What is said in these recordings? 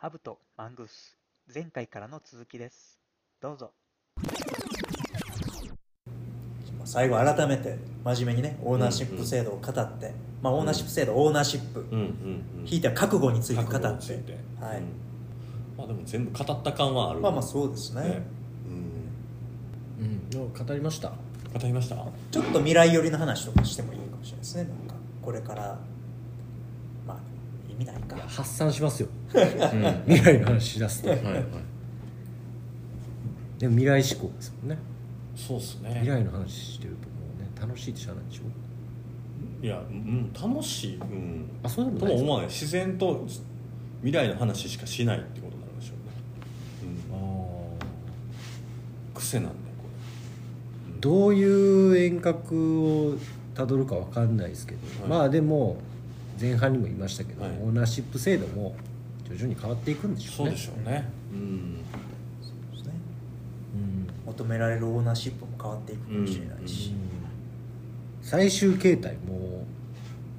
ハブとマングース前回からの続きです。どうぞ。最後改めて真面目にねオーナーシップ制度を語って、まあ、オーナーシップ制度、オーナーシップ、うんうんうん。ひいては覚悟について語って。はい。うん。まあでも全部語った感はある。まあまあそうですね。ね。うん。うん。語りました。語りました。ちょっと未来寄りの話とかしてもいいかもしれないですね。なんかこれからまあ意味ないか。発散しますよ、うん、未来の話しだすと。はいはい。でも未来志向ですもんね。そうっすね。未来の話してるともうね楽しいってしゃあないでしょ？いや、うん、楽しい、うん、あそうでもとないです思わない。自然と未来の話しかしないってことになるでしょうね、あうん、癖なんだよこーどういう遠隔をたどるかわかんないですけど、はい。まあでも前半にも言いましたけど、はい。オーナーシップ制度も徐々に変わっていくんでしょそううねでしょうね。うん。そうですね。うん。求められるオーナーシップも変わっていくかもしれないし、最終形態も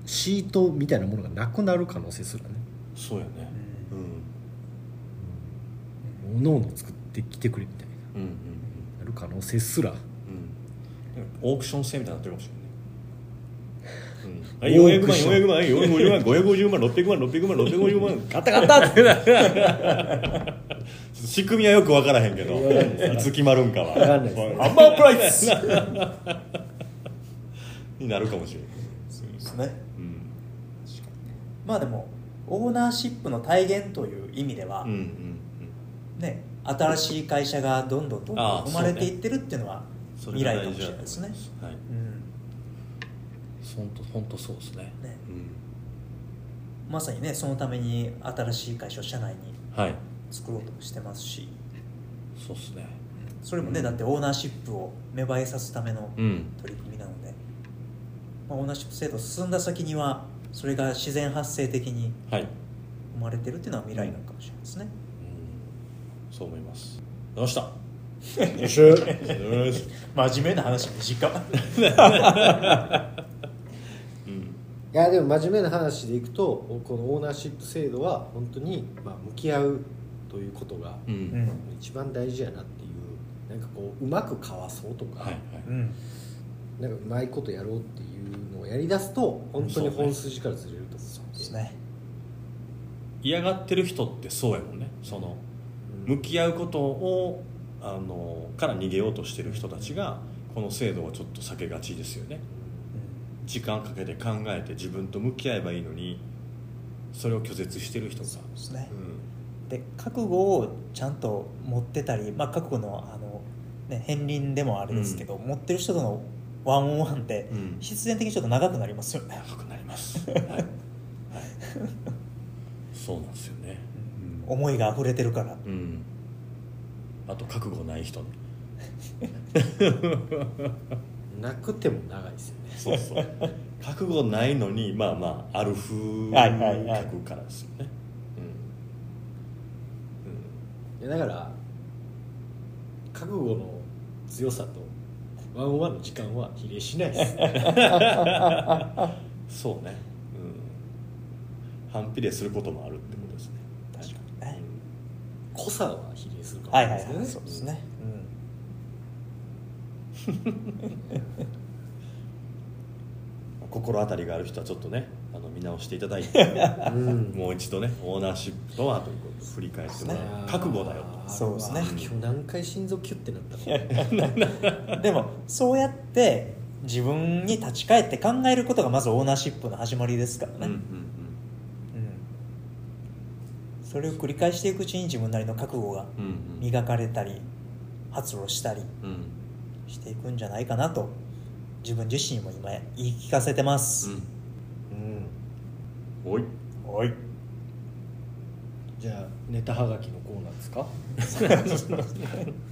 シートみたいなものがなくなる可能性すらね。そうやね。うん。おのおの作ってきてくれみたいうんうんななる可能性すら。うん。うんオークション制みたいになってるかもしれない400万400万450万550万600万600万650万買った買った。って 仕組みはよく分からへんけどいつ決まるんかは。分かんないです。ハンバーグプライス になるかもしれないそうですね。うん。まあでもオーナーシップの体現という意味では、うんうんね新しい会社がどんどんどんどん生まれていってるっていうのはうん未来かもしれないですね。はい。うん本当本当そうですね。ね。うん。まさにねそのために新しい会社を社内にはい。作ろうとしてますし。そうっすね。それもね、だってオーナーシップを芽生えさすためのうん。取り組みなので、まあ、オーナーシップ制度進んだ先にはそれが自然発生的にはい。生まれてるっていうのは未来なのかもしれないですね、うん。そう思います。どうした？真面目な話短っうんいやでも真面目な話でいくとこのオーナーシップ制度は本当にまあ向き合うということがうん。うん一番大事やなっていうなんかこううまくかわそうとか、はいはい。うん。なんかうまいことやろうっていうのをやりだすと本当に本筋からずれると思そうですね。嫌がってる人ってそうやもんね。そのうん。向き合うことをあのから逃げようとしてる人たちがこの制度をちょっと避けがちですよね時間かけて考えて自分と向き合えばいいのにそれを拒絶してる人が。そうですね。うで覚悟をちゃんと持ってたり、まあ、覚悟のあの、ね、片鱗でもあれですけど、持ってる人とのワンオンワンってうん。必然的にちょっと長くなりますよね、長くなります。はい、はい、そうなんですよね。思いが溢れてるから。うん。あと覚悟ない人ね なくても長いですよね。そうそう。覚悟ないのにまあまあある風はいはいはい書くからですよね。いやだから覚悟の強さとワンワンの時間は比例しないです。そうね。うん。反比例することもあるってことですね。確かに。ね濃さは比例するかもはいはいしれないですけどねはい。そうですね、心当たりがある人はちょっとねあの見直していただいてうん。もう一度ねオーナーシップとはということを振り返ってもらう。覚悟だよと。そうですね。あー今日何回心臓キュッてなったの？うん、でもそうやって自分に立ち返って考えることがまずオーナーシップの始まりですからね、うんうん。うん。それを繰り返していくうちに自分なりの覚悟がうんうん。磨かれたり発露したり。うんしていくんじゃないかなと自分自身も今言い聞かせてます、うん。おい。おい。じゃあネタはがきのコーナーですか？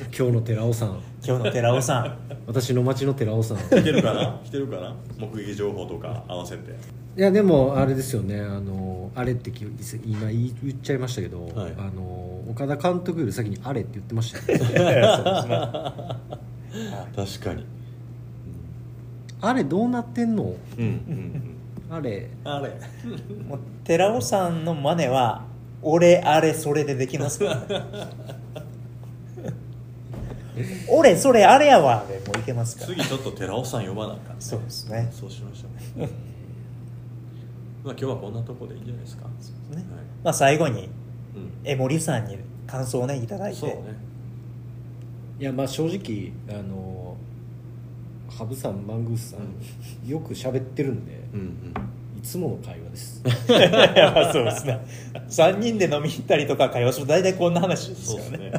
今日の寺尾さん。今日の寺尾さん。私の町の寺尾さん。来てるかな？来てるかな？目撃情報とか合わせて。いやでもあれですよね。あのあれってき今言っちゃいましたけど、はいあの岡田監督より先にあれって言ってましたよね確かに。あれどうなってんの？うん。うんあれうん。あれ。もう寺尾さんの真似は俺あれそれでできます。からね俺それあれやわでもういけますから。次ちょっと寺尾さん呼ばなあかんそうですね。そうしましょう。まあ今日はこんなとこでいいんじゃないですか。ね。はい。まあ最後にうん。江森さんに感想をねいただいて。そうねいやまあ正直あの羽生さんマングースさん、よく喋ってるんでうんうん。いつもの会話です。いやまあそうですね。3人で飲み行ったりとか会話すると大体こんな話ですよね。ね。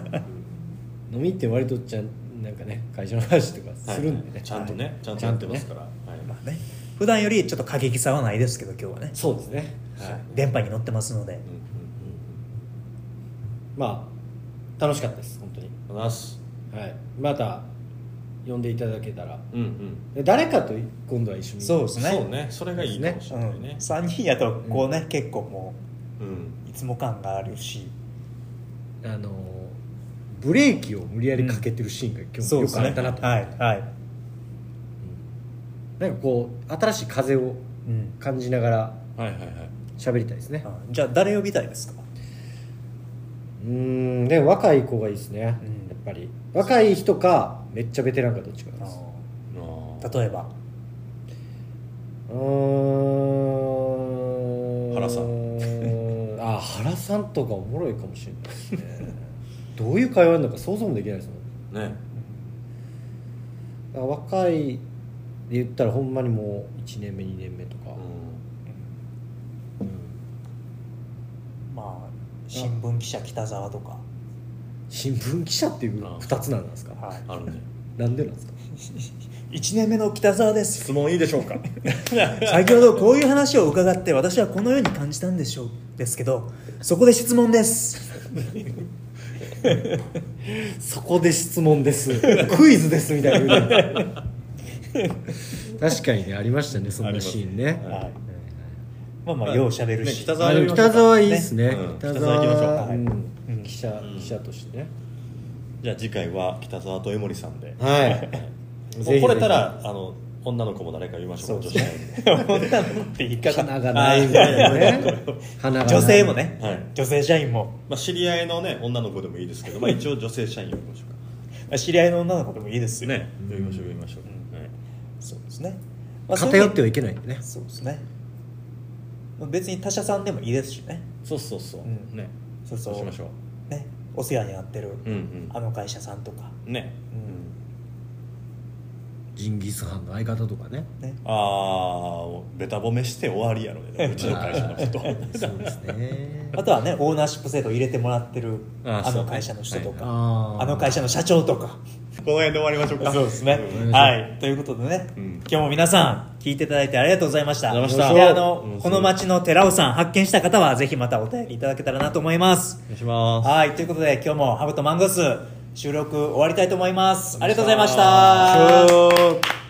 飲み行って割とちゃんなんかね会社の話とかするんでね、はい。ちゃんとねはい。ちゃんとやってますから。はい。まあね。普段よりちょっと過激さはないですけど今日はね、そうですね。は、はい。い電波に乗ってますので。うんまあ楽しかったです本当に。うんうんますはい。また呼んでいただけたら。うんうん。で誰かと今度は一緒に。そうですね。そうね。それがいいかもしうんれないね、3人やとこうね、結構もうん。ういつも感があるし。あのブレーキを無理やりかけてるシーンが今日よくあったなと、はいはい、なんかこう新しい風をうん感じながらはいはいはい。喋りたいですね。あじゃあ誰呼びたいですか？うーんでも若い子がいいですね、やっぱり。若い人かめっちゃベテランかどっちかです。あ例えば。うーん。原さん。あ原さんとかおもろいかもしれないですね。どういう会話なのか想像もできないですもん。ーね若いで言ったらほんまにもう1年目2年目とか、ううん。まあ新聞記者北沢とか新聞記者っていうあ2つなんですか？はい。んあるね。なんでなんですか？1年目の北沢です。質問いいでしょうか？先ほどこういう話を伺って私はこのように感じたんでしょうですけどそこで質問です。そこで質問です。クイズですみたいな確かにねありましたねそんなシーンね。はいまあまあようしゃべるし、ね北あ沢北沢いいですね。うん。北北沢行きましょう沢、はい。うん。うん記者うん。記者としてね。じゃあ次回は北沢と江森さんで。はい。来れたらあの女の子も誰か呼びましょうか。そう女子女の子って言い方。花がないみたいなね女性もね、はい。女性社員も。まあ、知り合いのね女の子でもいいですけど、まあ、一応女性社員呼びましょうか。知り合いの女の子でもいいです。よね呼びましょう呼びましょう、うん。はい。そうですね、まあ偏ってはいけないんでね。そうですね別に他社さんでもいいですしね。そうそうそう、うん。ね。そうそう。しましょね。お世話になってる、ううん。あの会社さんとか、うん。ね、ジンギスハンの相方とかね。ね、ああベタ褒めして終わりやろね。うちの会社のこと。そうですね。あとはねオーナーシップ制度入れてもらってるあそうね。あの会社の人とか、あー。あの会社の社長とかこの辺で終わりましょうか。そうですね、うん。はい。ということでね、うん。今日も皆さん聞いていただいてありがとうございました。ありがとう。ございましたであの、うん。この町の寺尾さん発見した方はぜひまたお便りいただけたらなと思います。お願いします。はい。ということで今日もハブとマングース収録終わりたいと思います。ありがとうございました